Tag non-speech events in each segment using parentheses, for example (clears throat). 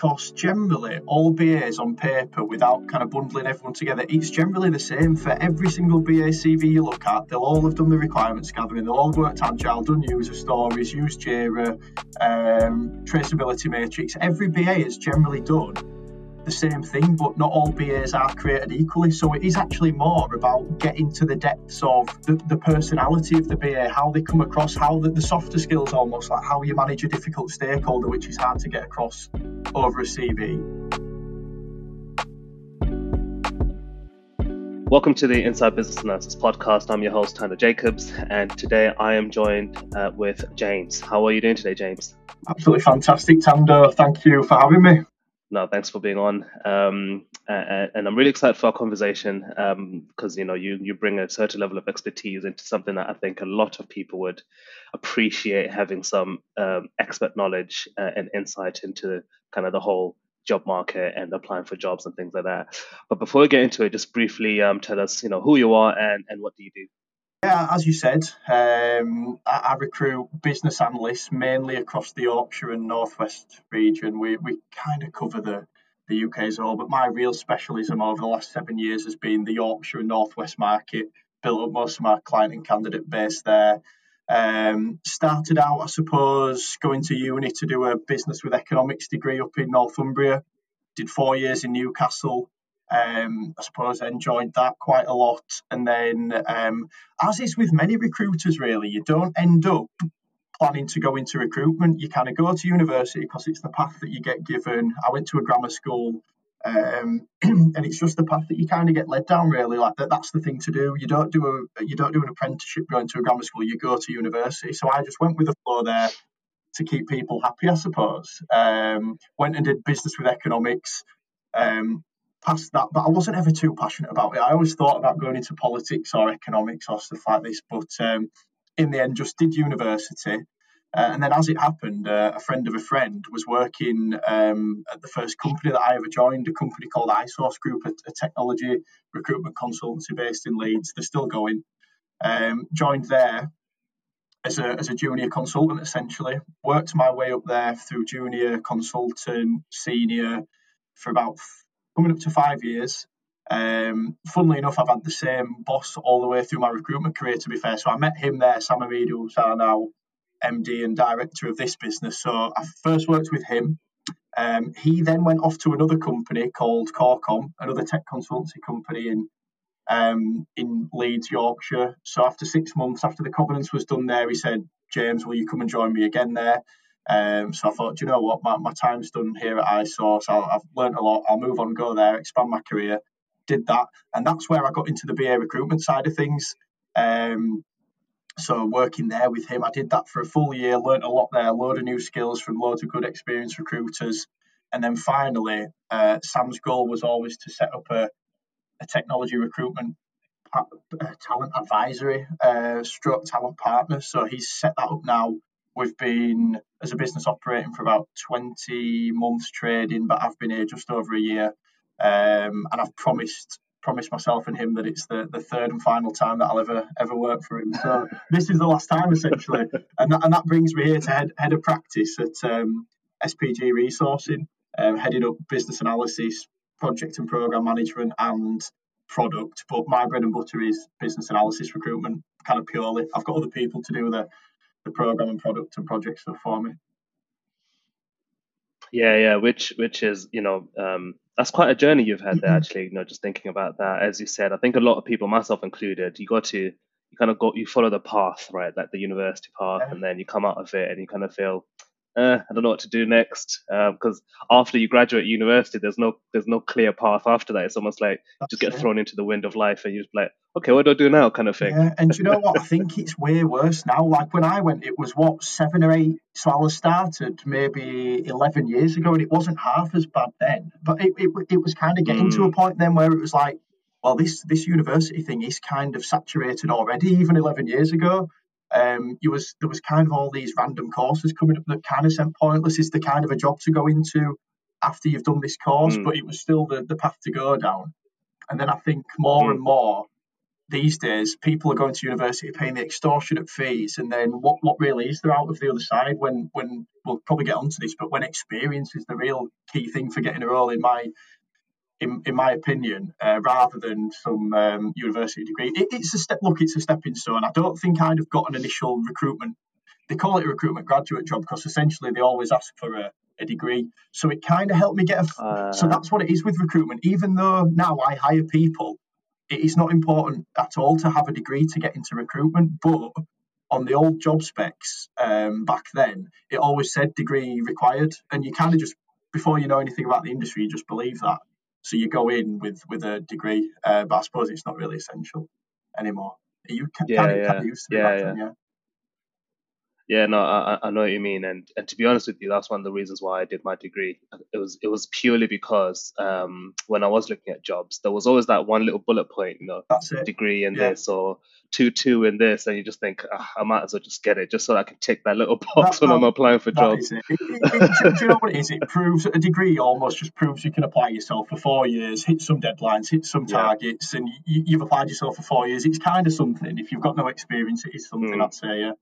Because generally, all BAs on paper, without kind of bundling everyone together, it's generally the same for every single BA CV you look at. They'll all have done the requirements gathering, they'll all worked agile, done user stories, used Jira, um, traceability matrix. Every BA is generally done the same thing, but not all BAs are created equally. So it is actually more about getting to the depths of the, the personality of the BA, how they come across, how the, the softer skills almost, like how you manage a difficult stakeholder, which is hard to get across over a CV. Welcome to the Inside Business Analysis podcast. I'm your host, Tanner Jacobs, and today I am joined uh, with James. How are you doing today, James? Absolutely fantastic, Tando. Thank you for having me no, thanks for being on. Um, and, I'm really excited for our conversation because um, you know you you bring a certain level of expertise into something that I think a lot of people would appreciate having some um, expert knowledge uh, and insight into kind of the whole job market and applying for jobs and things like that. But before we get into it, just briefly um, tell us you know who you are and and what do you do. Yeah, as you said, um, I, I, recruit business analysts mainly across the Yorkshire and Northwest region. We, we kind of cover the, the UK as a whole, but my real specialism over the last seven years has been the Yorkshire and Northwest market. Built up most of my client and candidate base there. Um, started out, I suppose, going to uni to do a business with economics degree up in Northumbria. Did four years in Newcastle. Um, I suppose I enjoyed that quite a lot. And then, um, as is with many recruiters, really, you don't end up planning to go into recruitment. You kind of go to university because it's the path that you get given. I went to a grammar school. Um, (clears throat) and it's just the path that you kind of get led down really like that that's the thing to do you don't do a you don't do an apprenticeship going to a grammar school you go to university so i just went with the flow there to keep people happy i suppose um, went and did business with economics um, past that, but I wasn't ever too passionate about it. I always thought about going into politics or economics or stuff like this, but um, in the end, just did university. Uh, and then, as it happened, uh, a friend of a friend was working um, at the first company that I ever joined, a company called iSource Group, a, a technology recruitment consultancy based in Leeds. They're still going. Um, joined there as a, as a junior consultant, essentially. Worked my way up there through junior consultant, senior, for about coming up to five years. Um, funnily enough, I've had the same boss all the way through my recruitment career, to be fair. So I met him there, Sam Amid, who's now MD and director of this business. So I first worked with him. Um, he then went off to another company called Corcom, another tech consultancy company in um, in Leeds, Yorkshire. So after six months, after the covenants was done there, he said, "James, will you come and join me again there?" Um, so I thought, do you know what, my, my time's done here at iSource. i have learned a lot. I'll move on, go there, expand my career. Did that, and that's where I got into the BA recruitment side of things. Um, so working there with him, I did that for a full year, learned a lot there, a load of new skills from loads of good experienced recruiters. And then finally, uh, Sam's goal was always to set up a, a technology recruitment talent advisory uh, stroke talent partner. So he's set that up now We've been as a business operating for about 20 months trading, but I've been here just over a year. Um, and I've promised promised myself and him that it's the, the third and final time that I'll ever ever work for him. So (laughs) this is the last time essentially, and that, and that brings me here to head head of practice at um, SPG Resourcing, um, heading up business analysis, project and program management, and product. But my bread and butter is business analysis recruitment, kind of purely. I've got other people to do the the program and product and project stuff for me. Yeah, yeah, which which is you know um, that's quite a journey you've had there mm-hmm. actually. You know, just thinking about that, as you said, I think a lot of people, myself included, you got to you kind of go you follow the path, right, like the university path, yeah. and then you come out of it and you kind of feel eh, I don't know what to do next because um, after you graduate university, there's no there's no clear path after that. It's almost like you just get thrown into the wind of life, and you're just like, okay, what do I do now, kind of thing. Yeah, and you know what? I think it's way worse now. Like when I went, it was what seven or eight. So I was started maybe eleven years ago, and it wasn't half as bad then. But it it, it was kind of getting mm. to a hmm. point then where it was like, well, this this university thing is kind of saturated already, even eleven years ago um, you was there was kind of all these random courses coming up that kind of seemed pointless. Is the kind of a job to go into after you've done this course, mm. but it was still the, the path to go down. And then I think more mm. and more these days people are going to university paying the extortionate fees and then what, what really is there out of the other side when when we'll probably get onto this but when experience is the real key thing for getting a role in my in, in my opinion uh, rather than some um, university degree. It, it's a step look it's a stepping stone. I don't think i'd have got an initial recruitment they call it a recruitment graduate job because essentially they always ask for a, a degree. So it kind of helped me get a uh, so that's what it is with recruitment. Even though now i hire people it's not important at all to have a degree to get into recruitment, but on the old job specs um, back then, it always said degree required, and you kind of just before you know anything about the industry, you just believe that. So you go in with with a degree, uh, but I suppose it's not really essential anymore. You can, yeah, of, yeah. used to yeah, yeah. Then, yeah. Yeah, no, I, I know what you mean, and and to be honest with you, that's one of the reasons why I did my degree. It was it was purely because um, when I was looking at jobs, there was always that one little bullet point, you know, degree in yeah. this or two two in this, and you just think oh, I might as well just get it just so I can tick that little (laughs) box that, when that, I'm applying for jobs. It. It, it, do you know what it is? It proves a degree almost just proves you can apply yourself for four years, hit some deadlines, hit some targets, yeah. and you, have applied yourself for four years. It's kind of something. If you've got no experience, it is something. Mm. I'd say, yeah.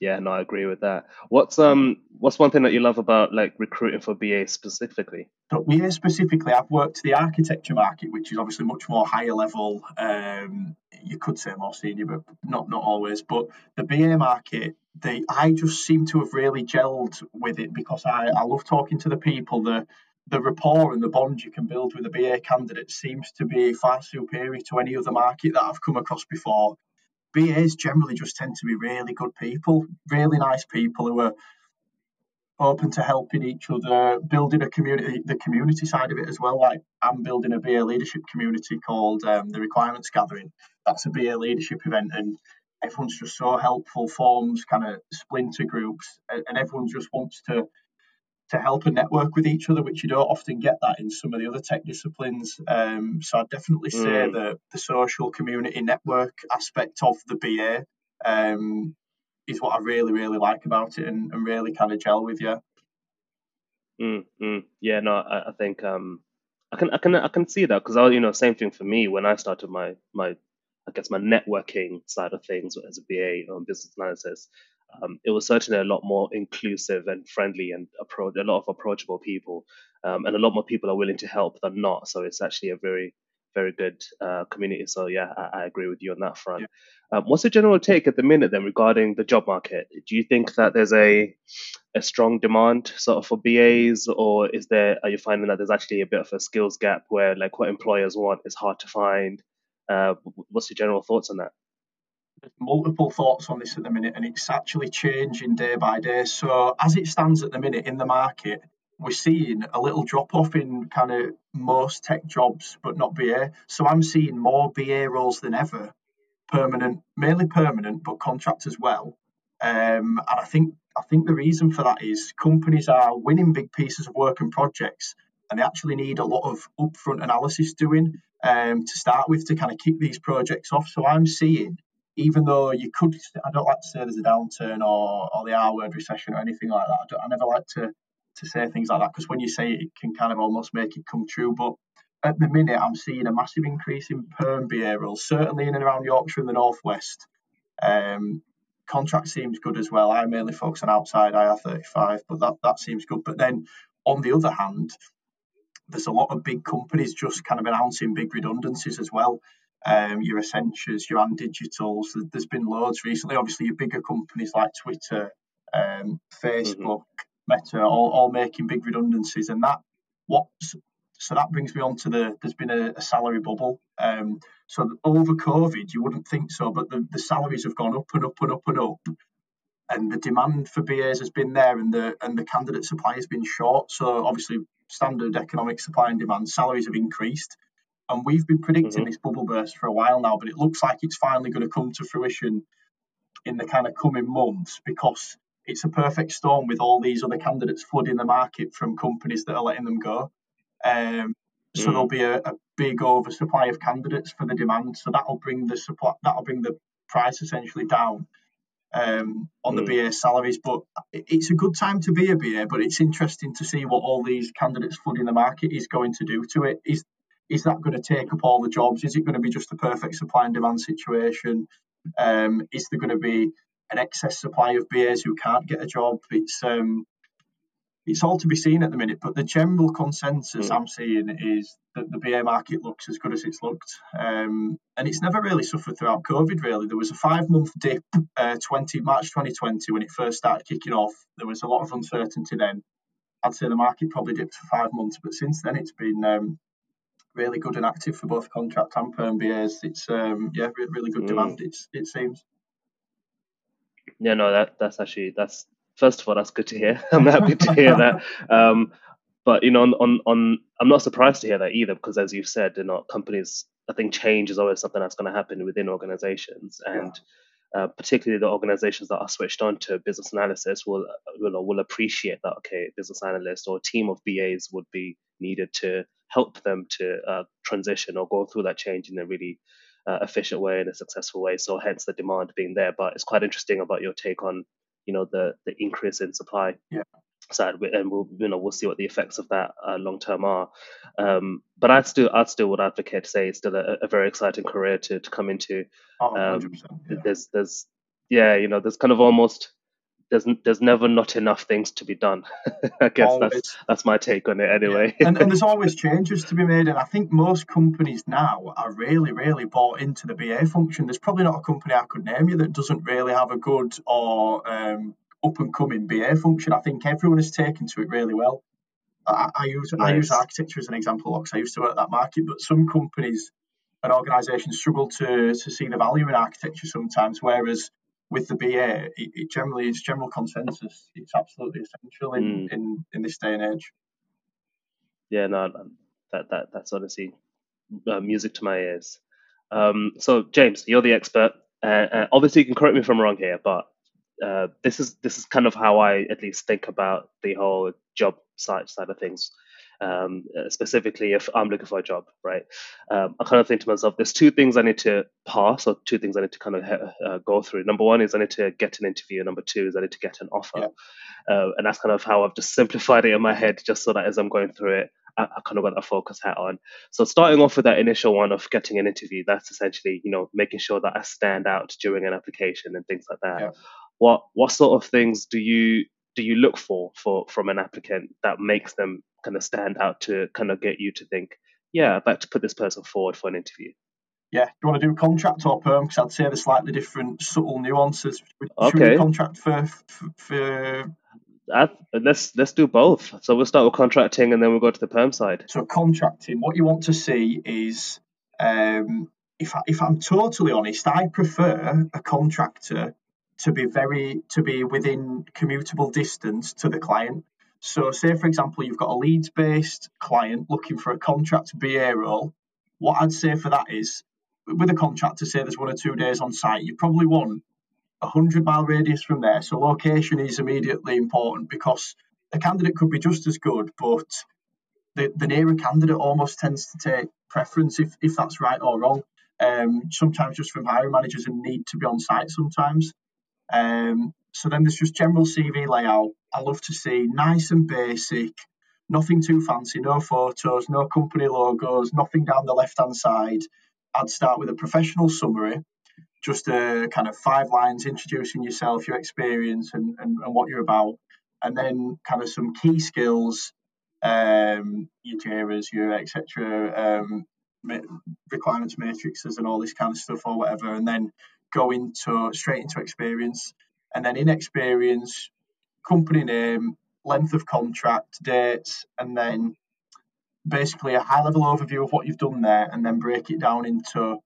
Yeah, no, I agree with that. What's um what's one thing that you love about like recruiting for BA specifically? But BA specifically, I've worked the architecture market, which is obviously much more higher level. Um, you could say more senior, but not not always. But the BA market, they I just seem to have really gelled with it because I, I love talking to the people. The the rapport and the bond you can build with a BA candidate seems to be far superior to any other market that I've come across before. BAs generally just tend to be really good people, really nice people who are open to helping each other, building a community, the community side of it as well. Like I'm building a BA leadership community called um, the Requirements Gathering. That's a BA leadership event, and everyone's just so helpful. Forms kind of splinter groups, and everyone just wants to to help and network with each other, which you don't often get that in some of the other tech disciplines. Um, so I'd definitely say mm. that the social community network aspect of the BA um, is what I really, really like about it and, and really kind of gel with you. Mm, mm. Yeah, no, I, I think um, I can, I can, I can see that because I, you know, same thing for me when I started my my, I guess my networking side of things as a BA on business analysis um, it was certainly a lot more inclusive and friendly and approach a lot of approachable people um, and a lot more people are willing to help than not. So it's actually a very very good uh, community. So yeah I, I, agree with you on that front. Yeah. um, what's the general take at the minute then regarding the job market? Do you think that there's a a strong demand sort of for BAs or is there are you finding that there's actually a bit of a skills gap where like what employers want is hard to find? Uh, what's your general thoughts on that there's multiple thoughts on this at the minute, and it's actually changing day by day. So, as it stands at the minute in the market, we're seeing a little drop off in kind of most tech jobs, but not BA. So, I'm seeing more BA roles than ever, permanent, mainly permanent, but contract as well. Um, and I think I think the reason for that is companies are winning big pieces of work and projects, and they actually need a lot of upfront analysis doing um, to start with to kind of kick these projects off. So I'm seeing even though you could, I don't like to say there's a downturn or, or the R word recession or anything like that. I, I never like to, to say things like that because when you say it, it can kind of almost make it come true. But at the minute, I'm seeing a massive increase in perm roles, certainly in and around Yorkshire and the Northwest. Um, contract seems good as well. I mainly focus on outside IR35, but that, that seems good. But then on the other hand, there's a lot of big companies just kind of announcing big redundancies as well um, your Accentures, your AND Digitals. There's been loads recently. Obviously, your bigger companies like Twitter, um, Facebook, mm-hmm. Meta, all, all making big redundancies, and that what so that brings me on to the there's been a, a salary bubble. Um, so over COVID, you wouldn't think so, but the, the salaries have gone up and up and up and up, and the demand for BAs has been there, and the and the candidate supply has been short. So obviously, standard economic supply and demand salaries have increased and we've been predicting mm-hmm. this bubble burst for a while now, but it looks like it's finally going to come to fruition in the kind of coming months because it's a perfect storm with all these other candidates flooding the market from companies that are letting them go. Um, so mm. there'll be a, a, big oversupply of candidates for the demand. So that'll bring the supply, that'll bring the price essentially down um, on mm. the BA salaries. But it's a good time to be a BA. But it's interesting to see what all these candidates flooding the market is going to do to it. Is is that going to take up all the jobs? Is it going to be just a perfect supply and demand situation? Um, is there going to be an excess supply of BAs who can't get a job? It's um, it's all to be seen at the minute, but the general consensus mm. I'm seeing is that the BA market looks as good as it's looked, um, and it's never really suffered throughout COVID. Really, there was a five month dip, uh, 20 March 2020 when it first started kicking off. There was a lot of uncertainty then. I'd say the market probably dipped for five months, but since then it's been um, really good and active for both contract and perm BAs. It's um, yeah, really good mm. demand. It's it seems. Yeah, no, that that's actually that's first of all that's good to hear. (laughs) I'm happy to hear that. Um, but you know, on, on on I'm not surprised to hear that either because as you've said, you know, companies I think change is always something that's going to happen within organizations and. Yeah. Uh, particularly the organizations that are switched on to business analysis will will, will appreciate that okay business analyst or a team of BAs would be needed to help them to uh, transition or go through that change in a really uh, efficient way and a successful way. So hence the demand being there. But it's quite interesting about your take on you know the the increase in supply. Yeah. Side, and we'll you know we'll see what the effects of that uh, long term are. Um, but I'd still I'd still would advocate to say it's still a, a very exciting career to, to come into. Oh, um, yeah. There's there's yeah you know there's kind of almost there's there's never not enough things to be done. (laughs) I guess always. that's that's my take on it anyway. Yeah. And, and there's (laughs) always changes to be made, and I think most companies now are really really bought into the BA function. There's probably not a company I could name you that doesn't really have a good or um, up and coming BA function. I think everyone has taken to it really well. I, I use nice. I use architecture as an example because I used to work at that market, but some companies and organisations struggle to to see the value in architecture sometimes, whereas with the BA, it, it generally is general consensus. It's absolutely essential in, mm. in, in this day and age. Yeah, no, that that that's honestly uh, music to my ears. Um, so James, you're the expert. Uh, uh, obviously, you can correct me if I'm wrong here, but uh, this is this is kind of how I at least think about the whole job site side of things um, uh, specifically if I'm looking for a job, right? Um, I kind of think to myself, there's two things I need to pass, or two things I need to kind of uh, go through. Number one is I need to get an interview. Number two is I need to get an offer. Yeah. Uh, and that's kind of how I've just simplified it in my head, just so that as I'm going through it, I, I kind of got that focus hat on. So starting off with that initial one of getting an interview, that's essentially, you know, making sure that I stand out during an application and things like that. Yeah. What what sort of things do you do you look for for from an applicant that makes them kind of stand out to kind of get you to think, yeah, I'd like to put this person forward for an interview? Yeah, do you want to do a contract or perm? Because I'd say there's slightly different subtle nuances. okay. contract for for, for... let's let's do both. So we'll start with contracting, and then we'll go to the perm side. So contracting, what you want to see is, um, if I, if I'm totally honest, I prefer a contractor to be very to be within commutable distance to the client. So, say for example, you've got a Leeds based client looking for a contract BA role. What I'd say for that is, with a contract to say there's one or two days on site, you probably want a 100 mile radius from there. So, location is immediately important because a candidate could be just as good, but the, the nearer candidate almost tends to take preference if, if that's right or wrong. Um, sometimes just from hiring managers and need to be on site sometimes. Um, so then there's just general CV layout. I love to see nice and basic, nothing too fancy, no photos, no company logos, nothing down the left hand side. I'd start with a professional summary, just a kind of five lines introducing yourself, your experience, and, and, and what you're about, and then kind of some key skills, um, your JIRAs, your etc., um, requirements matrices, and all this kind of stuff, or whatever, and then go into straight into experience, and then in experience, company name, length of contract, dates, and then basically a high level overview of what you've done there, and then break it down into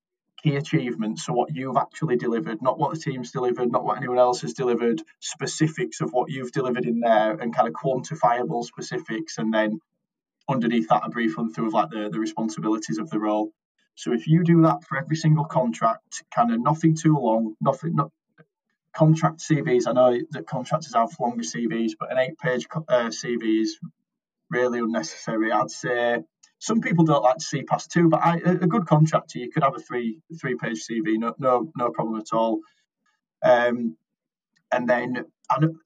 key achievements. So what you've actually delivered, not what the team's delivered, not what anyone else has delivered, specifics of what you've delivered in there, and kind of quantifiable specifics, and then underneath that a brief run through of like the, the responsibilities of the role. So if you do that for every single contract, kind of nothing too long, nothing, not contract CVs. I know that contractors have longer CVs, but an eight-page uh, CV is really unnecessary. I'd say some people don't like to see past two, but I, a good contractor you could have a three three-page CV, no no no problem at all. Um, and then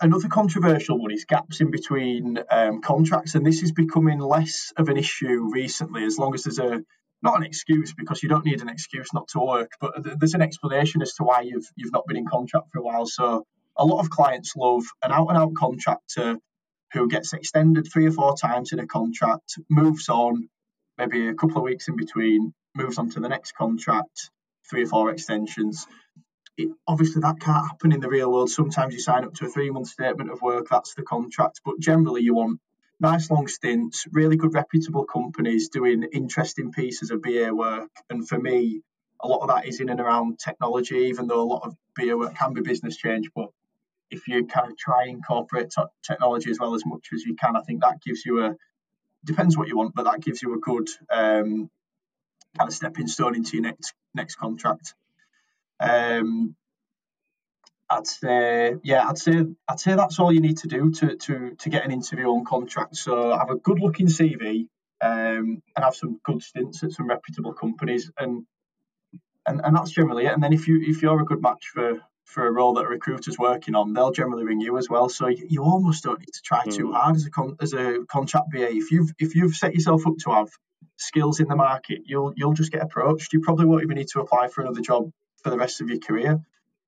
another controversial one is gaps in between um, contracts, and this is becoming less of an issue recently. As long as there's a not an excuse because you don't need an excuse not to work, but there's an explanation as to why you've you've not been in contract for a while. So a lot of clients love an out and out contractor who gets extended three or four times in a contract, moves on, maybe a couple of weeks in between, moves on to the next contract, three or four extensions. It, obviously, that can't happen in the real world. Sometimes you sign up to a three month statement of work, that's the contract, but generally, you want nice long stints, really good reputable companies doing interesting pieces of BA work. And for me, a lot of that is in and around technology, even though a lot of BA work can be business change. But if you kind of try and incorporate t- technology as well as much as you can, I think that gives you a depends what you want, but that gives you a good um, kind of stepping stone into your next next contract. Um, I'd say, yeah, I'd say, I'd say that's all you need to do to to to get an interview on contract. So have a good looking CV, um, and have some good stints at some reputable companies, and and and that's generally it. And then if you if you're a good match for for a role that a recruiter's working on, they'll generally ring you as well. So you, you almost don't need to try mm. too hmm. hard as a con, as a contract BA. If you've if you've set yourself up to have skills in the market, you'll you'll just get approached. You probably won't even need to apply for another job for the rest of your career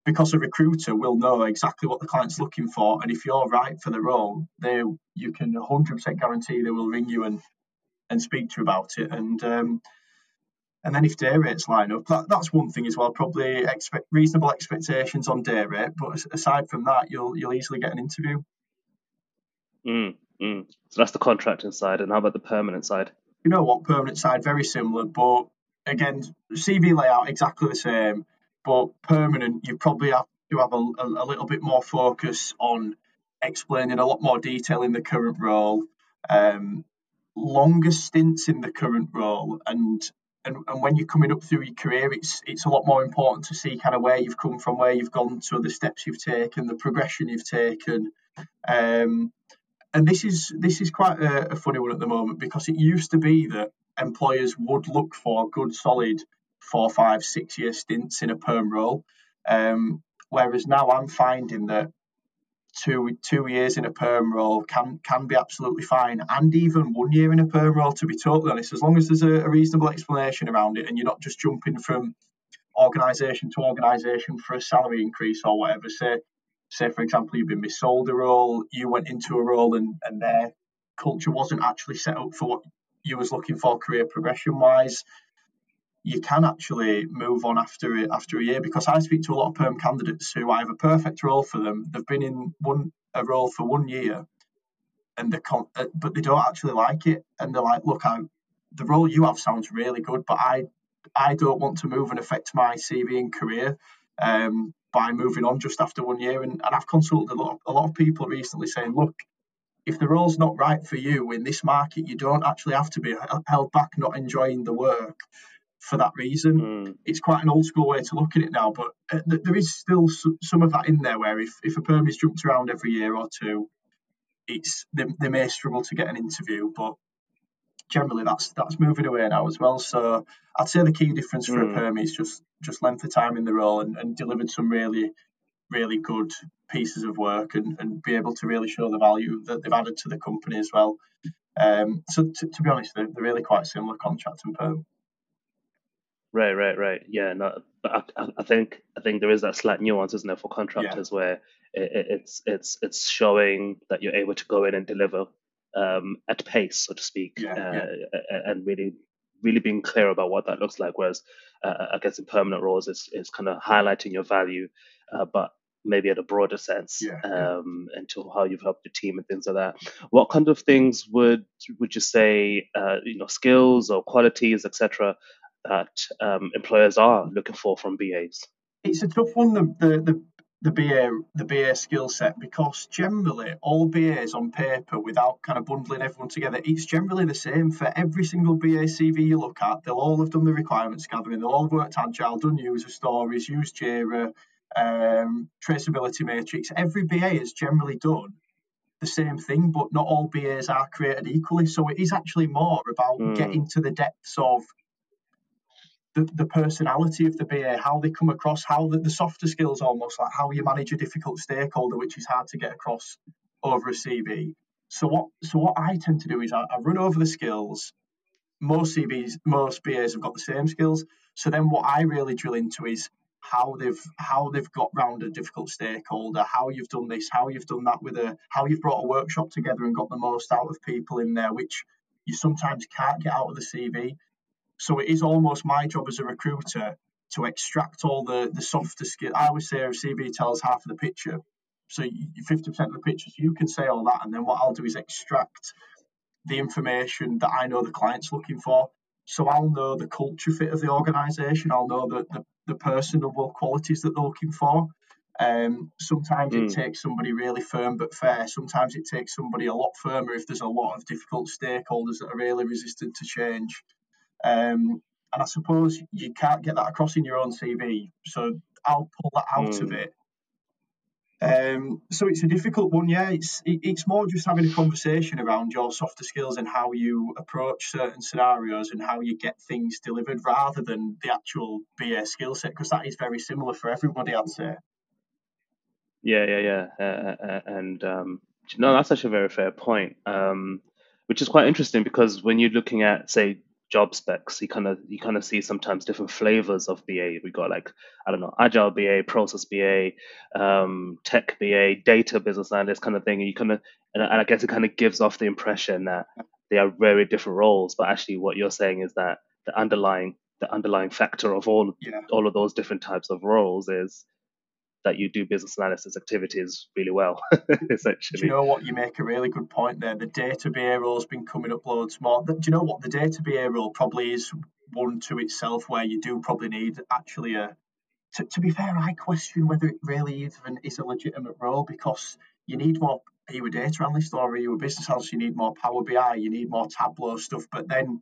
because a recruiter will know exactly what the client's looking for, and if you're right for the role, they you can 100% guarantee they will ring you and and speak to you about it. And um, and then if day rates line up, that, that's one thing as well. Probably expect reasonable expectations on day rate, but aside from that, you'll you'll easily get an interview. Mm, mm. So that's the contracting side, and how about the permanent side? You know what, permanent side very similar, but again, CV layout exactly the same but permanent, you probably have to have a, a, little bit more focus on explaining a lot more detail in the current role, um, longer stints in the current role, and, and and when you're coming up through your career, it's it's a lot more important to see kind of where you've come from, where you've gone to, the steps you've taken, the progression you've taken. Um, and this is this is quite a, a funny one at the moment because it used to be that employers would look for good, solid four, five, six year stints in a perm role. Um, whereas now I'm finding that two two years in a perm role can can be absolutely fine, and even one year in a perm role. To be totally honest, as long as there's a, a reasonable explanation around it, and you're not just jumping from organisation to organisation for a salary increase or whatever. Say, say for example, you've been missold a role, you went into a role, and and their culture wasn't actually set up for what you was looking for career progression wise you can actually move on after after a year because I speak to a lot of perm candidates who I have a perfect role for them. They've been in one a role for one year, and they con- uh, but they don't actually like it, and they're like, "Look, I the role you have sounds really good, but I I don't want to move and affect my CV and career." Um, by moving on just after one year, and, and I've consulted a lot, a lot of people recently saying, look, if the role's not right for you in this market, you don't actually have to be held back not enjoying the work for that reason. Mm. It's quite an old school way to look at it now, but uh, th- there is still some of that in there where if, if a perm is jumped around every year or two, it's they, they may struggle to get an interview, but generally that's that's moving away now as well. So I'd say the key difference for mm. a perm is just just length of time in the role and, and delivered some really really good pieces of work and, and be able to really show the value that they've added to the company as well. Um, so to, to be honest, they're, they're really quite similar contract and perm. Right, right, right. Yeah, no, but I, I think I think there is that slight nuance, isn't there, for contractors yeah. where it, it's it's it's showing that you're able to go in and deliver um, at pace, so to speak, yeah, uh, yeah. and really really being clear about what that looks like. Whereas uh, I guess in permanent roles, it's it's kind of highlighting your value, uh, but maybe at a broader sense yeah, um, yeah. into how you've helped your team and things like that. What kind of things would would you say, uh, you know, skills or qualities, etc., that um, employers are looking for from BAs? It's a tough one, the, the, the, the BA the BA skill set because generally all BAs on paper without kind of bundling everyone together, it's generally the same for every single BA CV you look at. They'll all have done the requirements gathering, they'll all have worked agile, done user stories, used Jira, um, traceability matrix. Every BA has generally done the same thing, but not all BAs are created equally. So it is actually more about mm. getting to the depths of the, the personality of the BA, how they come across, how the, the softer skills almost like how you manage a difficult stakeholder, which is hard to get across over a CV. So what so what I tend to do is I, I run over the skills, most CVs, most BAs have got the same skills. So then what I really drill into is how they've how they've got round a difficult stakeholder, how you've done this, how you've done that with a how you've brought a workshop together and got the most out of people in there, which you sometimes can't get out of the CV. So it is almost my job as a recruiter to extract all the the softer skill. I always say a CV tells half of the picture, so fifty percent of the picture. So you can say all that, and then what I'll do is extract the information that I know the client's looking for. So I'll know the culture fit of the organisation. I'll know the, the, the personable qualities that they're looking for. Um, sometimes mm. it hmm. takes somebody really firm but fair. Sometimes it takes somebody a lot firmer if there's a lot of difficult stakeholders that are really resistant to change. Um, and I suppose you can't get that across in your own CV. So I'll pull that out mm. of hmm. it um, so it's a difficult one, yeah. It's it, it's more just having a conversation around your softer skills and how you approach certain scenarios and how you get things delivered, rather than the actual BA skill set, because that is very similar for everybody, I'd say. Yeah, yeah, yeah, uh, uh, uh and um, no, that's actually a very fair point. Um, which is quite interesting because when you're looking at, say, job specs, you kind of you kind of see sometimes different flavors of BA. We got like I don't know, agile BA, process BA, um, tech BA, data business analyst kind of thing. And you kind of and I guess it kind of gives off the impression that they are very different roles, but actually what you're saying is that the underlying the underlying factor of all yeah. all of those different types of roles is that you do business analysis activities really well, (laughs) essentially. Do you know what? You make a really good point there. The data BA role's been coming up loads more. Do you know what? The data BA role probably is one to itself where you do probably need actually a. To, to be fair, I question whether it really even is a legitimate role because you need more. Are you a data analyst or are you a business analyst? You need more Power BI, you need more Tableau stuff. But then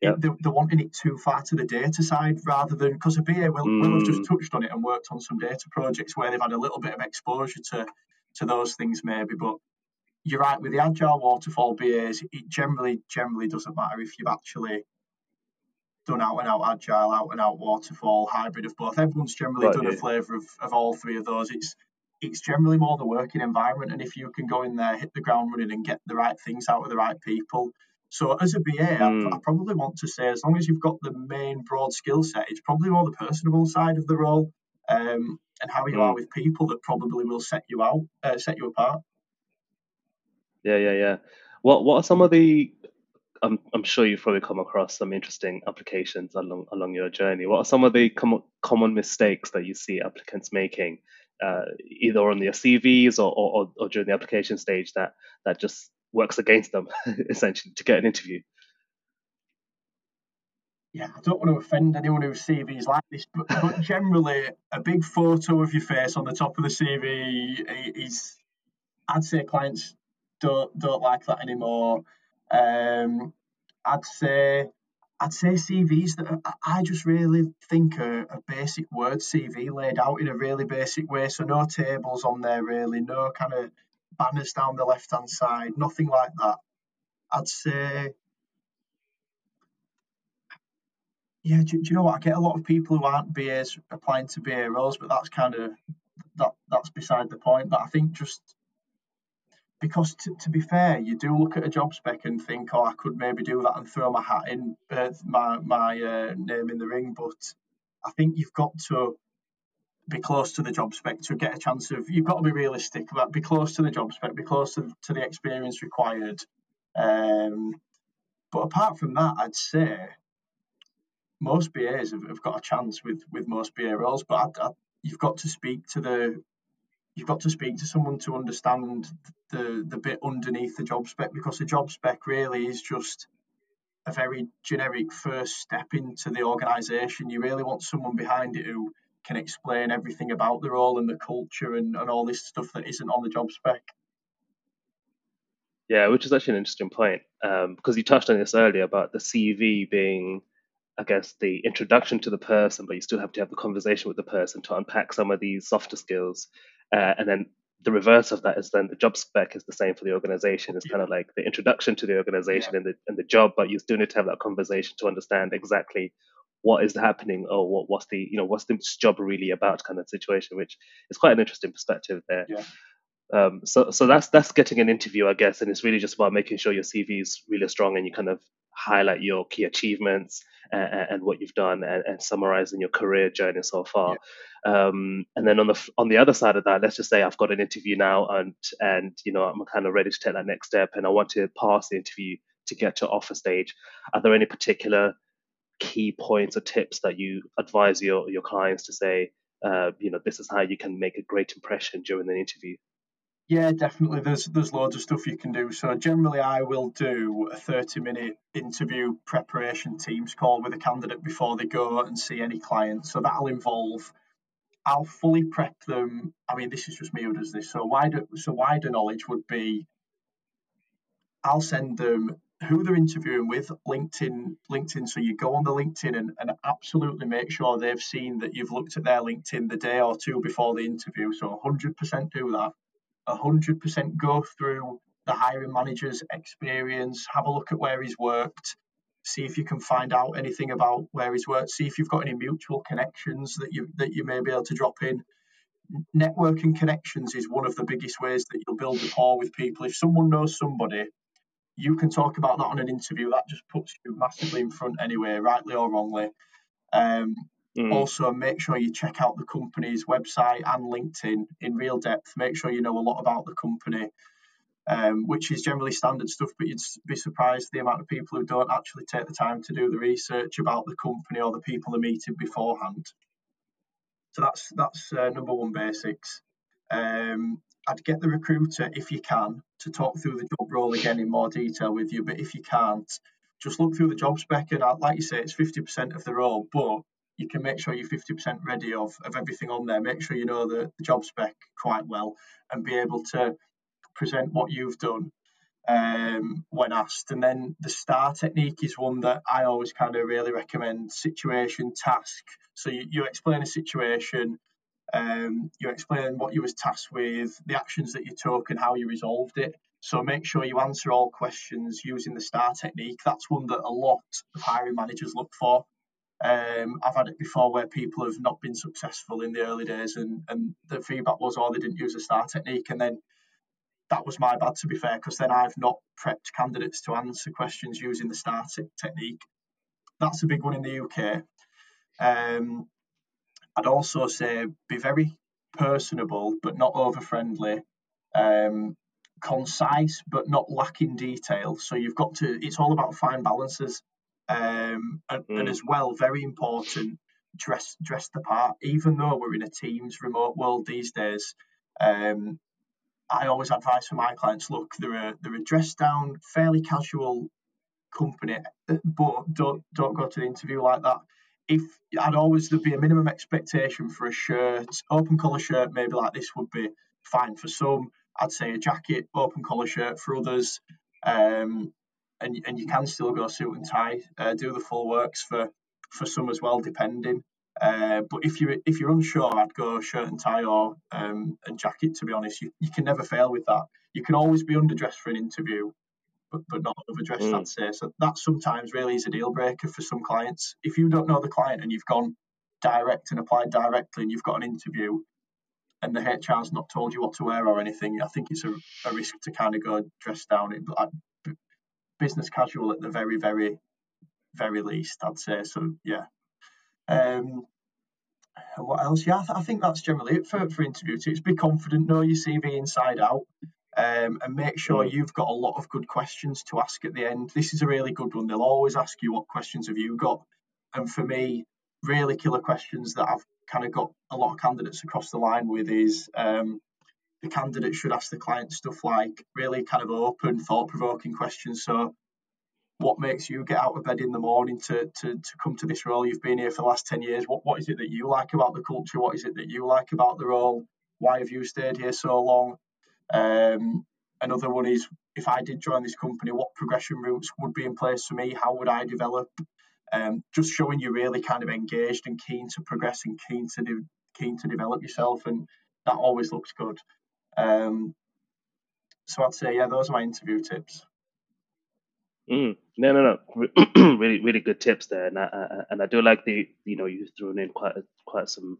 Yep. They're, they're, wanting it too far to the data side rather than because a BA will, mm. will have just mm. touched on it and worked on some data projects where they've had a little bit of exposure to to those things maybe. But you're right with the agile waterfall BAs, it generally generally doesn't matter if you've actually done out and out agile, out and out waterfall, hybrid of both. Everyone's generally right, done yeah. a flavour of, of all three of those. It's it's generally more the working environment, and if you can go in there, hit the ground running, and get the right things out of the right people, so as a BA, mm. I, I, probably want to say as long as you've got the main broad skill set, it's probably more the personable side of the role um, and how you mm. are with people that probably will set you out, uh, set you apart. Yeah, yeah, yeah. What What are some of the? I'm I'm sure you've probably come across some interesting applications along along your journey. What are some of the com- common mistakes that you see applicants making, uh, either on their CVs or, or, or during the application stage that that just works against them (laughs) essentially to get an interview. Yeah, I don't want to offend anyone whose CV is like this, but, but (laughs) generally, a big photo of your face on the top of the CV is, I'd say, clients don't don't like that anymore. Um, I'd say I'd say CVs that I just really think a, a, basic word CV laid out in a really basic way. So no tables on there really, no kind of banners down the left hand side, nothing like that. I'd say, yeah, do, do, you know what? I get a lot of people who aren't BAs applying to BA roles, but that's kind of that that's beside the point. But I think just because to, to be fair, you do look at a job spec and think, oh, I could maybe do that and throw my hat in, uh, my my uh, name in the ring. But I think you've got to be close to the job spec to get a chance of. You've got to be realistic about be close to the job spec, be close to, to the experience required. Um, but apart from that, I'd say most BAs have, have got a chance with with most BA roles. But I, I, you've got to speak to the you've got to speak to someone to understand the the bit underneath the job spec because the job spec really is just a very generic first step into the organisation. You really want someone behind it who can explain everything about the role and the culture and, and all this stuff that isn't on the job spec. Yeah, which is actually an interesting point um, because you touched on this earlier about the CV being, I guess, the introduction to the person, but you still have to have the conversation with the person to unpack some of these softer skills. Uh, and then the reverse of that is then the job spec is the same for the organization. It's yeah. kind of like the introduction to the organization yeah. and the and the job, but you still need to have that conversation to understand exactly what is happening or what, what's the you know what's this job really about kind of situation which is quite an interesting perspective there yeah. um, so so that's that's getting an interview i guess and it's really just about making sure your cv is really strong and you kind of highlight your key achievements and, and what you've done and, and summarizing your career journey so far. Yeah. Um, and then on the on the other side of that, let's just say I've got an interview now and and you know I'm kind of ready to take that next step and I want to pass the interview to get to offer stage. Are there any particular key points or tips that you advise your your clients to say, uh, you know, this is how you can make a great impression during the interview? Yeah, definitely. There's there's loads of stuff you can do. So generally, I will do a 30 minute interview preparation Teams call with a candidate before they go and see any client. So that'll involve. I'll fully prep them. I mean, this is just me who does this. So wider so wider knowledge would be. I'll send them who they're interviewing with, LinkedIn, LinkedIn. So you go on the LinkedIn and, and absolutely make sure they've seen that you've looked at their LinkedIn the day or two before the interview. So 100% do that 100% go through the hiring manager's experience, have a look at where he's worked, see if you can find out anything about where he's worked, see if you've got any mutual connections that you that you may be able to drop in. Networking connections is one of the biggest ways that you'll build rapport with people. If someone knows somebody, you can talk about that on an interview. That just puts you massively in front anyway, rightly or wrongly. Um, Mm. Also, make sure you check out the company's website and LinkedIn in real depth. Make sure you know a lot about the company, um, which is generally standard stuff, but you'd be surprised the amount of people who don't actually take the time to do the research about the company or the people they're meeting beforehand. So that's that's uh, number one basics. Um, I'd get the recruiter if you can to talk through the job role again in more detail with you, but if you can't, just look through the job spec and uh, like you say, it's 50% of the role, but you can make sure you're 50% ready of, of everything on there. Make sure you know the, the job spec quite well and be able to present what you've done um, when asked. And then the STAR technique is one that I always kind of really recommend situation, task. So you, you explain a situation, um, you explain what you was tasked with, the actions that you took, and how you resolved it. So make sure you answer all questions using the STAR technique. That's one that a lot of hiring managers look for. Um, I've had it before where people have not been successful in the early days, and, and the feedback was, oh, they didn't use the star technique. And then that was my bad, to be fair, because then I've not prepped candidates to answer questions using the star t- technique. That's a big one in the UK. Um, I'd also say be very personable, but not over friendly. Um, concise, but not lacking detail. So you've got to, it's all about fine balances. Um, and, mm. and, as well, very important, dress dress the part. Even though we're in a Teams remote world these days, um, I always advise for my clients: look, they're a they're a dressed down, fairly casual company, but don't don't go to the interview like that. If I'd always there'd be a minimum expectation for a shirt, open collar shirt, maybe like this would be fine for some. I'd say a jacket, open collar shirt for others. Um, and and you can still go suit and tie, uh, do the full works for for some as well, depending. Uh, but if you if you're unsure, I'd go shirt and tie or um, and jacket. To be honest, you, you can never fail with that. You can always be underdressed for an interview, but, but not overdressed. Mm. I'd say so. That sometimes really is a deal breaker for some clients. If you don't know the client and you've gone direct and applied directly, and you've got an interview, and the HR's not told you what to wear or anything, I think it's a, a risk to kind of go dressed down. It, business casual at the very, very, very least, I'd say. So yeah. Um, what else? Yeah, I, th- I, think that's generally it for, for interview tips. Be confident, know your CV inside out, um, and make sure mm. you've got a lot of good questions to ask at the end. This is a really good one. They'll always ask you what questions have you got, and for me, really killer questions that I've kind of got a lot of candidates across the line with is um, the candidate should ask the client stuff like really kind of open, thought provoking questions. So, what makes you get out of bed in the morning to, to, to come to this role? You've been here for the last 10 years. What, what is it that you like about the culture? What is it that you like about the role? Why have you stayed here so long? Um, another one is if I did join this company, what progression routes would be in place for me? How would I develop? Um, just showing you really kind of engaged and keen to progress and keen to keen to develop yourself, and that always looks good. Um, so I'd say, yeah, those are my interview tips. Mm. No, no, no. (clears throat) really, really good tips there, and I, and I do like the you know you've thrown in quite quite some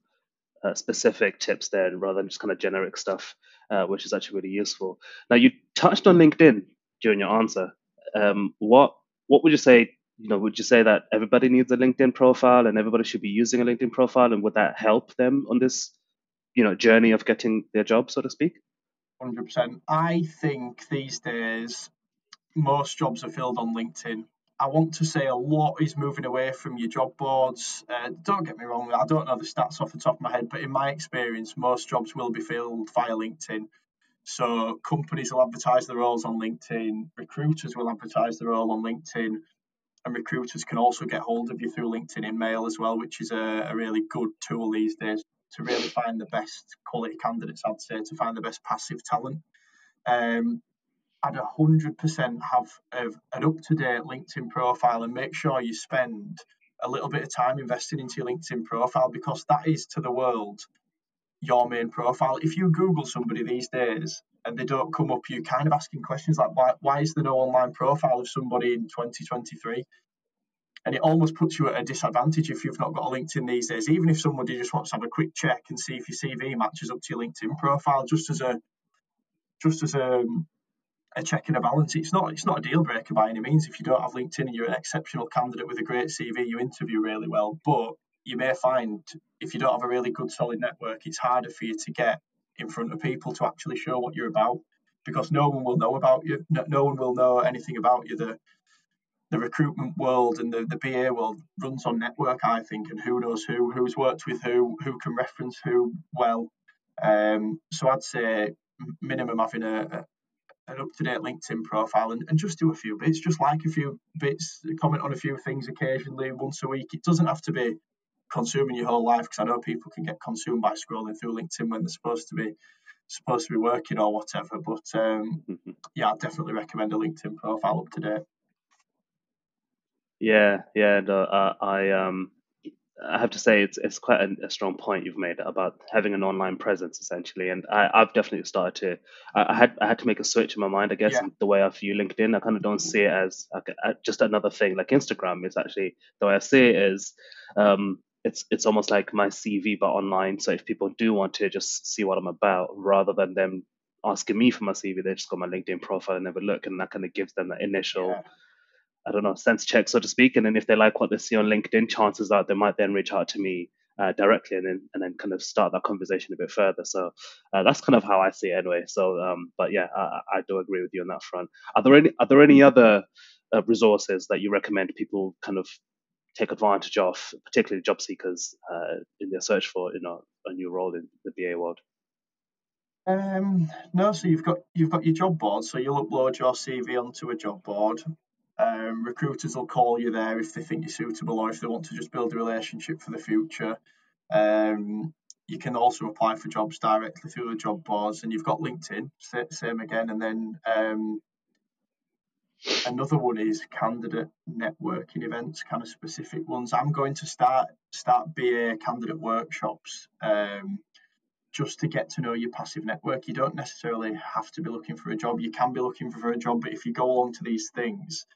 uh, specific tips there rather than just kind of generic stuff, uh, which is actually really useful. Now you touched on LinkedIn during your answer. Um, what what would you say? You know, would you say that everybody needs a LinkedIn profile and everybody should be using a LinkedIn profile, and would that help them on this, you know, journey of getting their job, so to speak? Hundred percent. I think these days most jobs are filled on LinkedIn. I want to say a lot is moving away from your job boards. Uh, don't get me wrong, I don't know the stats off the top of my head, but in my experience, most jobs will be filled via LinkedIn. So companies will advertise their roles on LinkedIn, recruiters will advertise their role on LinkedIn, and recruiters can also get hold of you through LinkedIn InMail as well, which is a, a really good tool these days to really find the best quality candidates, I'd say, to find the best passive talent. Um, I'd 100% have an up to date LinkedIn profile and make sure you spend a little bit of time investing into your LinkedIn profile because that is to the world your main profile. If you Google somebody these days and they don't come up, you're kind of asking questions like, why, why is there no online profile of somebody in 2023? And it almost puts you at a disadvantage if you've not got a LinkedIn these days. Even if somebody just wants to have a quick check and see if your CV matches up to your LinkedIn profile, just as a just as a a check and a balance. It's not it's not a deal breaker by any means. If you don't have LinkedIn and you're an exceptional candidate with a great CV, you interview really well. But you may find if you don't have a really good solid network, it's harder for you to get in front of people to actually show what you're about because no one will know about you. No, no one will know anything about you. The the recruitment world and the, the BA world runs on network, I think, and who knows who, who's worked with who, who can reference who well. Um, so I'd say minimum having a, an up to date LinkedIn profile and, and just do a few bits, just like a few bits, comment on a few things occasionally once a week. It doesn't have to be consuming your whole life because I know people can get consumed by scrolling through LinkedIn when they're supposed to be supposed to be working or whatever. But um, mm-hmm. yeah, I definitely recommend a LinkedIn profile up to date. Yeah, yeah, no, uh, I um I have to say it's it's quite a, a, strong point you've made about having an online presence essentially, and I, have definitely started to. I, I, had I had to make a switch in my mind, I guess, yeah. the way I view LinkedIn. I kind of don't see it as like just another thing. Like Instagram is actually the way I see it is. Um, it's it's almost like my CV but online. So if people do want to just see what I'm about, rather than them asking me for my CV, they just go my LinkedIn profile and never look, and that kind of gives them that initial. Yeah I don't know, sense check, so to speak. And then if they like what they see on LinkedIn, chances are they might then reach out to me uh, directly and then and then kind of start that conversation a bit further. So uh, that's kind of how I see it anyway. So, um, but yeah, I, I, do agree with you on that front. Are there any are there any other uh, resources that you recommend people kind of take advantage of, particularly job seekers uh, in their search for you know a new role in the BA world? Um, no, so you've got you've got your job board. So you'll upload your CV onto a job board. Um, recruiters will call you there if they think you're suitable or if they want to just build a relationship for the future. Um, you can also apply for jobs directly through the job boards, and you've got LinkedIn, same again. And then um, another one is candidate networking events, kind of specific ones. I'm going to start start BA candidate workshops um, just to get to know your passive network. You don't necessarily have to be looking for a job. You can be looking for a job, but if you go along to these things,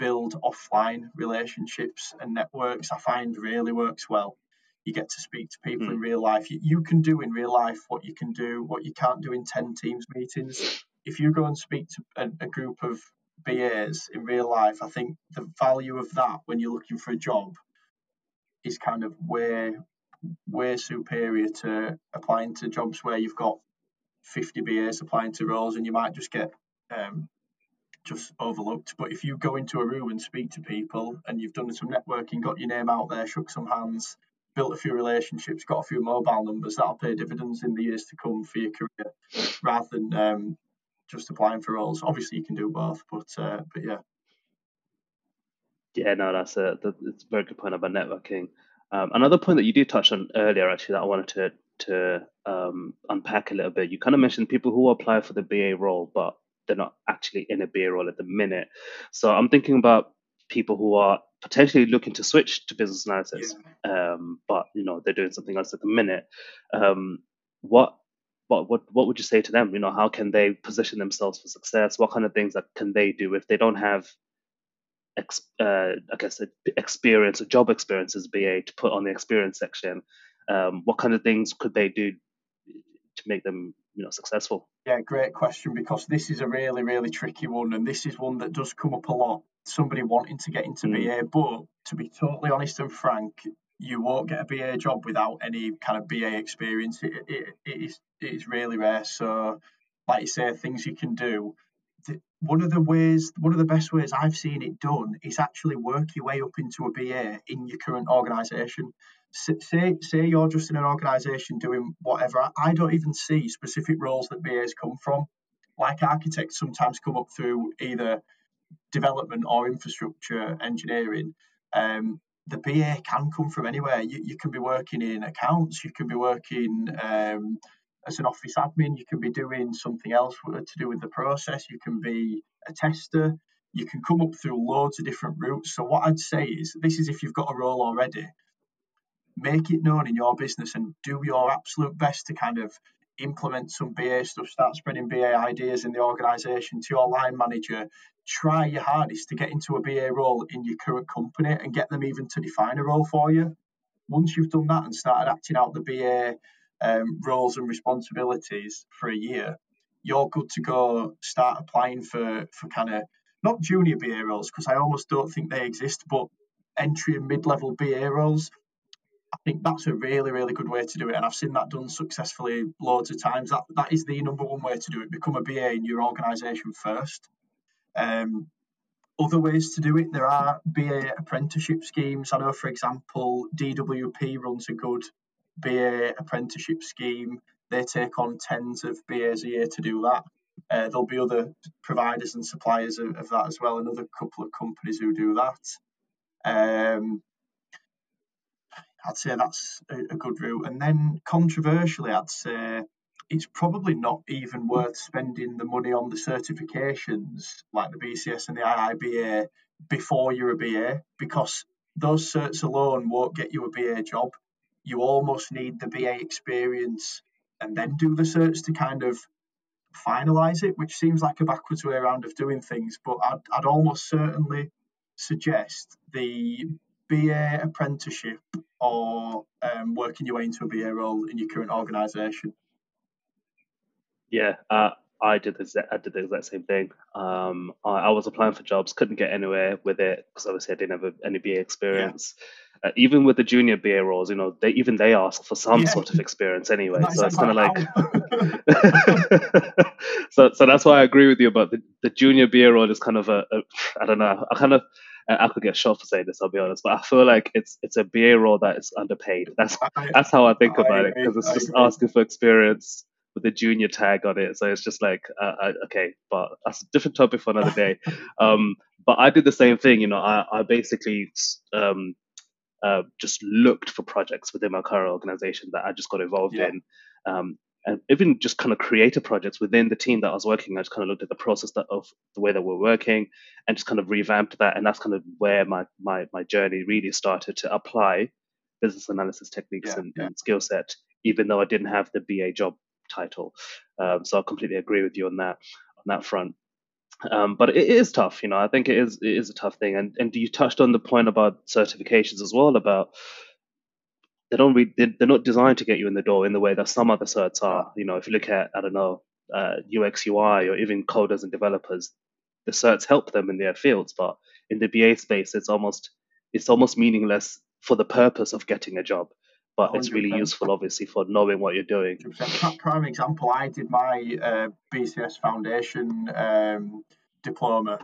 build offline relationships and networks, I find really works well. You get to speak to people mm. in real life. You, you, can do in real life what you can do, what you can't do in 10 Teams meetings. If you go and speak to a, a group of BAs in real life, I think the value of that when you're looking for a job is kind of way, way superior to applying to jobs where you've got 50 BAs applying to roles and you might just get um, just overlooked. But if you go into a room and speak to people and you've done some networking, got your name out there, shook some hands, built a few relationships, got a few mobile numbers, that'll pay dividends in the years to come for your career rather than um, just applying for roles. Obviously, you can do both, but uh, but yeah. Yeah, no, that's a that's a very good point about networking. Um, another point that you did touch on earlier, actually, that I wanted to to um, unpack a little bit. You kind of mentioned people who apply for the BA role, but they're not actually in a BA role at the minute. So I'm thinking about people who are potentially looking to switch to business analysis, yeah. um, but you know they're doing something else at the minute. Um, what what what what would you say to them? You know, how can they position themselves for success? What kind of things that can they do if they don't have, ex, uh, I guess, experience, or job experience as BA to put on the experience section? Um, what kind of things could they do to make them you know successful? Yeah, great question because this is a really really tricky one, and this is one that does come up a lot somebody wanting to get into mm. BA. But to be totally honest and frank, you won't get a BA job without any kind of BA experience. It, it, it is it is really rare. So, like you say, things you can do. One of the ways, one of the best ways I've seen it done is actually work your way up into a BA in your current organisation. Say, say you're just in an organisation doing whatever. I don't even see specific roles that BAs come from. Like architects sometimes come up through either development or infrastructure engineering. Um, the BA can come from anywhere. You, you can be working in accounts, you can be working um, as an office admin, you can be doing something else to do with the process, you can be a tester, you can come up through loads of different routes. So, what I'd say is this is if you've got a role already, make it known in your business and do your absolute best to kind of implement some BA stuff, start spreading BA ideas in the organization to your line manager. Try your hardest to get into a BA role in your current company and get them even to define a role for you. Once you've done that and started acting out the BA um, roles and responsibilities for a year, you're good to go start applying for, for kind of not junior BA roles because I almost don't think they exist, but entry and mid level BA roles I think that's a really, really good way to do it. And I've seen that done successfully loads of times. That that is the number one way to do it. Become a BA in your organisation first. Um, other ways to do it, there are BA apprenticeship schemes. I know, for example, DWP runs a good BA apprenticeship scheme. They take on tens of BAs a year to do that. Uh, there'll be other providers and suppliers of, of, that as well, another couple of companies who do that. Um, I'd say that's a, a good route. And then controversially, I'd say it's probably not even worth spending the money on the certifications like the BCS and the IIBA before you're a BA because those certs alone won't get you a BA job. You almost need the BA experience and then do the certs to kind of finalize it, which seems like a backwards way around of doing things. But I'd, I'd almost certainly suggest the BA apprenticeship or um, working your way into a BA role in your current organisation? Yeah, uh, I did the I did the exact same thing. Um, I, I, was applying for jobs, couldn't get anywhere with it because obviously I didn't have any BA experience. Yeah. Uh, even with the junior BA roles, you know, they even they ask for some yeah. sort of experience (laughs) anyway. so it's kind of like, (laughs) so so that's why I agree with you about the, the junior BA role is kind of a, a I don't know, I kind of I could get shot for saying this, I'll be honest, but I feel like it's it's a BA role that is underpaid. That's that's how I think I about it because it's just asking for experience with a junior tag on it. So it's just like, uh, I, okay, but that's a different topic for another day. (laughs) um, but I did the same thing. You know, I, I basically um, uh, just looked for projects within my current organization that I just got involved yeah. in. Um, and even just kind of creative projects within the team that I was working. I just kind of looked at the process that, of the way that we're working and just kind of revamped that. And that's kind of where my my my journey really started to apply business analysis techniques yeah, and, yeah. and skill set, even though I didn't have the BA job title. Um, so I completely agree with you on that on that front. Um, but it is tough, you know. I think it is it is a tough thing, and and you touched on the point about certifications as well about they don't they're not designed to get you in the door in the way that some other certs are. You know, if you look at, I don't know, uh, UX, UI, or even coders and developers, the certs help them in their fields. But in the BA space, it's almost it's almost meaningless for the purpose of getting a job. But 100%. it's really useful, obviously, for knowing what you're doing. Prime example, I did my uh, BCS Foundation um, diploma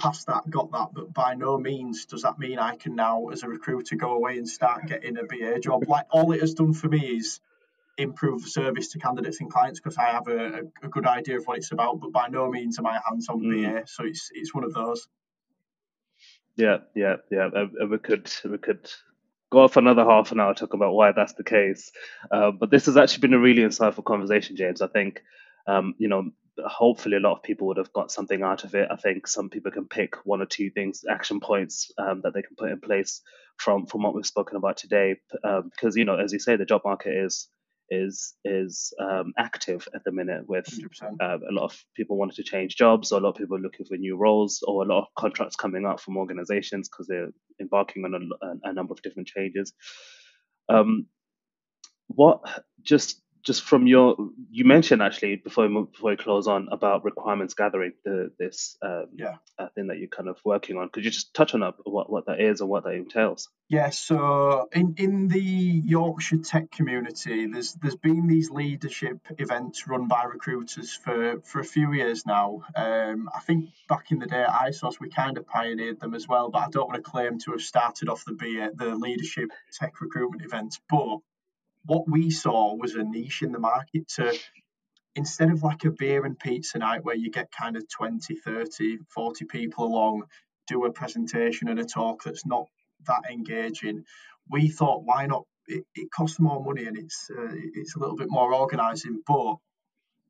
past that, got that, but by no means does that mean I can now, as a recruiter, go away and start getting a BA job. Like all it has done for me is improve service to candidates and clients because I have a, a, good idea of what it's about, but by no means am I hands-on mm. BA. So it's it's one of those. Yeah, yeah, yeah. We could we could go off another half an hour talk about why that's the case. Uh, but this has actually been a really insightful conversation, James. I think um, you know hopefully a lot of people would have got something out of it. I think some people can pick one or two things, action points um, that they can put in place from from what we've spoken about today. Um, because you know, as you say, the job market is is is um, active at the minute with uh, a lot of people wanting to change jobs, or a lot of people looking for new roles, or a lot of contracts coming up from organizations because they're embarking on a, a, number of different changes. Um, what just just from your, you mentioned actually before we before we close on about requirements gathering, the, this um, yeah. uh, thing that you're kind of working on. Could you just touch on what what that is and what that entails? Yeah, so in, in the Yorkshire tech community, there's there's been these leadership events run by recruiters for, for a few years now. Um, I think back in the day at ISOS, we kind of pioneered them as well, but I don't want to claim to have started off the be the leadership tech recruitment events. But what we saw was a niche in the market to instead of like a beer and pizza night where you get kind of 20 30 40 people along do a presentation and a talk that's not that engaging we thought why not? It, it costs more money and it's uh, it's a little bit more organizing but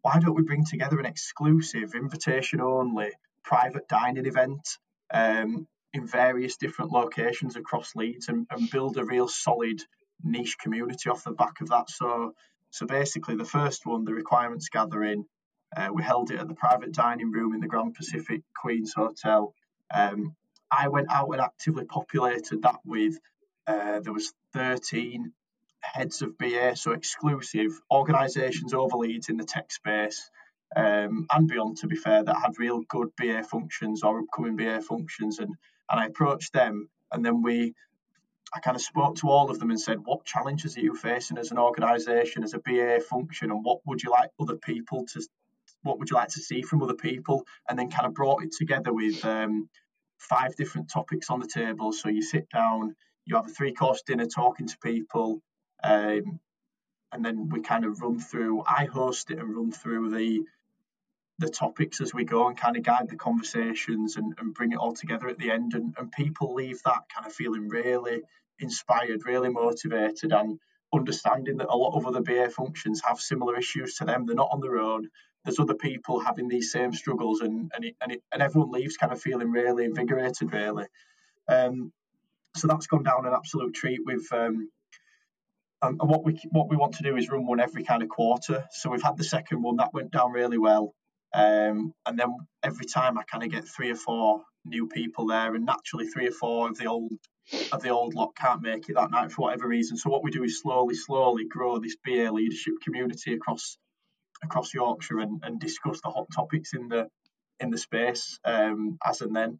why don't we bring together an exclusive invitation only private dining event um, in various different locations across Leeds and, and build a real solid niche community off the back of that. So, so basically, the first one, the requirements gathering, uh, we held it at the private dining room in the Grand Pacific Queen's Hotel. Um, I went out and actively populated that with uh, there was 13 heads of BA, so exclusive organisations over Leeds in the tech space um, and beyond. To be fair, that had real good BA functions or upcoming BA functions, and and I approached them, and then we I kind of spoke to all of them and said, what challenges are you facing as an organisation, as a BA function, and what would you like other people to, what would you like to see from other people, and then kind of brought it together with um, five different topics on the table. So you sit down, you have a three-course dinner talking to people, um, and then we kind of run through. I host it and run through the the topics as we go and kind of guide the conversations and, and bring it all together at the end and, and people leave that kind of feeling really inspired, really motivated, and understanding that a lot of other BA functions have similar issues to them. They're not on their own. There's other people having these same struggles, and and it, and, it, and everyone leaves kind of feeling really invigorated, really. Um, so that's gone down an absolute treat. With um, and what we what we want to do is run one every kind of quarter. So we've had the second one that went down really well, um, and then every time I kind of get three or four new people there, and naturally three or four of the old of the old lot can't make it that night for whatever reason. So what we do is slowly, slowly grow this BA leadership community across across Yorkshire and, and discuss the hot topics in the in the space um, as and then.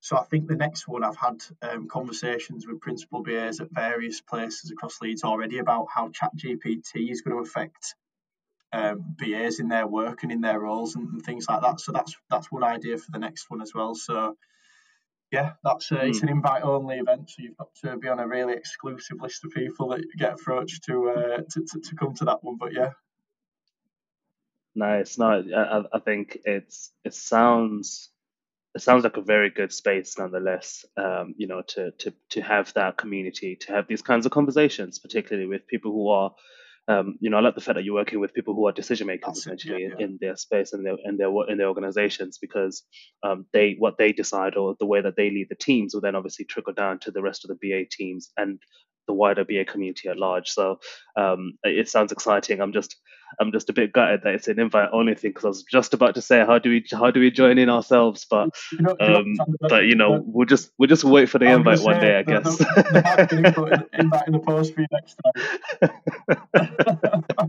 So I think the next one I've had um, conversations with principal BAs at various places across Leeds already about how ChatGPT is going to affect um, BAs in their work and in their roles and, and, things like that. So that's that's one idea for the next one as well. So yeah, that's uh, mm. it's hmm. an invite only event, so you've got to be on a really exclusive list of people that get approached to uh, to, to, to come to that one. But yeah, nice. No, I, I think it's it sounds it sounds like a very good space nonetheless. Um, you know, to to to have that community, to have these kinds of conversations, particularly with people who are um, you know, I like the fact that you're working with people who are decision makers essentially yeah, yeah. in their space and their in their in their organizations because um, they what they decide or the way that they lead the teams will then obviously trickle down to the rest of the BA teams and the wider BA community at large. So um, it sounds exciting. I'm just I'm just a bit gutted that it's an invite only thing because I was just about to say how do we how do we join in ourselves, but um, but you know we'll just we'll just wait for the invite one day, I guess. The, the invite in the post for you next time.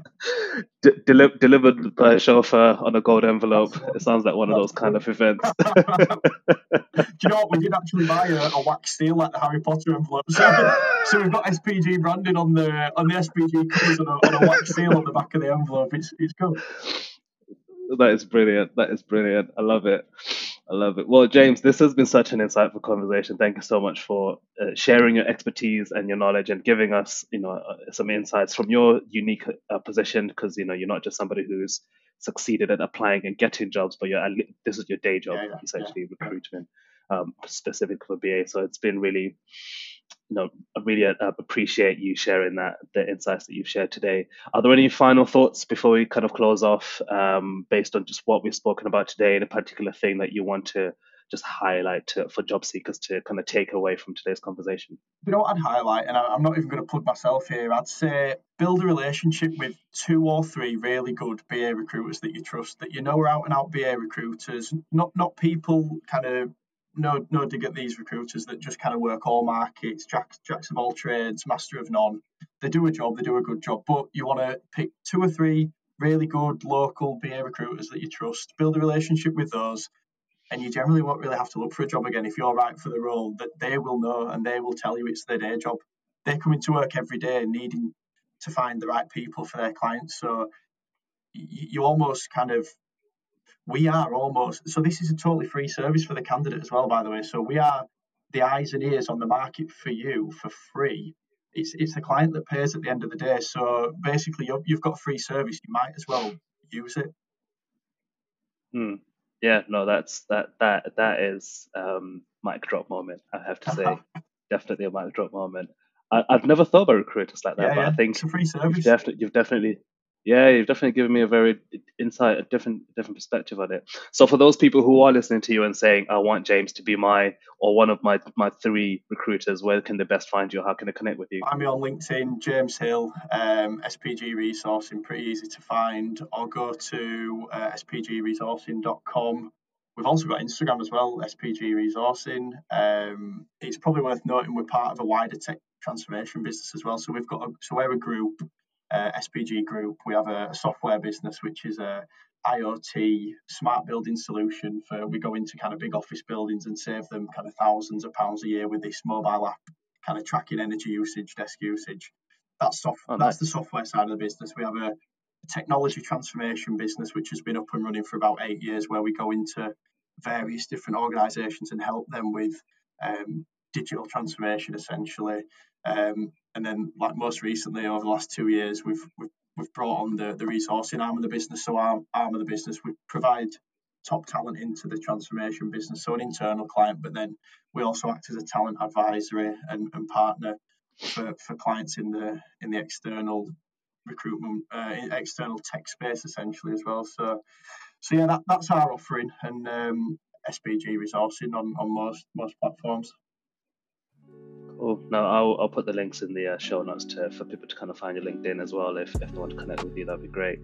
(laughs) D- deli- delivered by a chauffeur on a gold envelope. It sounds like one of those kind of events. (laughs) do you know what? We did actually buy a, a wax seal like the Harry Potter envelope. So, so we've got SPG branding on the on the SPG covers and a, and a wax seal on the back of the envelope envelope. It's it's cool. That is brilliant. That is brilliant. I love it. I love it. Well, James, this has been such an insightful conversation. Thank you so much for uh, sharing your expertise and your knowledge and giving us, you know, uh, some insights from your unique uh, position. Because you know, you're not just somebody who's succeeded at applying and getting jobs, but you're this is your day job, yeah, yeah, essentially yeah, recruitment, um, specific for BA. So it's been really you know, I really uh, appreciate you sharing that the insights that you've shared today. Are there any final thoughts before we kind of close off, um, based on just what we've spoken about today, and a particular thing that you want to just highlight to, for job seekers to kind of take away from today's conversation? You know what I'd highlight, and I, I'm not even going to plug myself here. I'd say build a relationship with two or three really good BA recruiters that you trust, that you know are out and out BA recruiters, not not people kind of no no dig at these recruiters that just kind of work all markets, jacks, jacks of all trades, master of none. they do a job, they do a good job, but you want to pick two or three really good local BA recruiters that you trust, build a relationship with those, and you generally won't really have to look for a job again if you're right for the role. That they will know and they will tell you it's their day job. They come into work every day needing to find the right people for their clients. So you almost kind of we are almost so this is a totally free service for the candidate as well by the way. So we are the eyes and ears on the market for you for free. It's it's the client that pays at the end of the day. So basically you've got free service. You might as well use it. Hmm. yeah no that's that that that is um mic drop moment i have to say. (laughs) Definitely a mic drop moment. I, have never thought about recruiters like that yeah, but yeah. i think it's a free service. you've, definitely, you've definitely yeah, you've definitely given me a very insight, a different different perspective on it. So for those people who are listening to you and saying, "I want James to be my or one of my my three recruiters," where can they best find you? How can they connect with you? I'm on LinkedIn, James Hill, um, SPG Resourcing, pretty easy to find. Or go to uh, spgresourcing.com. We've also got Instagram as well, SPG Resourcing. Um, it's probably worth noting we're part of a wider tech transformation business as well. So we've got a, so we're a group uh, SPG Group, we have a, software business which is a IoT smart building solution for we go into kind of big office buildings and save them kind of thousands of pounds a year with this mobile app, kind of tracking energy usage, desk usage. That's soft. Oh, that's the software side of the business. We have a, a technology transformation business which has been up and running for about eight years, where we go into various different organisations and help them with um, digital transformation essentially. Um, and then, like most recently, over the last two years, we've we've, we've brought on the, the resourcing arm of the business. So our arm of the business, we provide top talent into the transformation business, so an internal client, but then we also act as a talent advisory and, and partner for, for clients in the in the external recruitment, uh, external tech space essentially as well. So so yeah, that, that's our offering and um, SPG resourcing on, on most most platforms. Cool. Now I'll, I'll put the links in the uh, show notes to, for people to kind of find your LinkedIn as well. If, if they want to connect with you, that'd be great.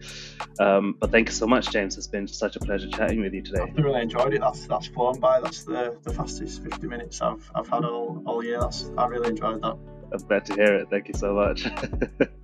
Um, but thank you so much, James. It's been such a pleasure chatting with you today. I've really enjoyed it. That's that's flown by. That's the, the fastest 50 minutes I've I've had all, all year. That's I really enjoyed that. I'm glad to hear it. Thank you so much. (laughs)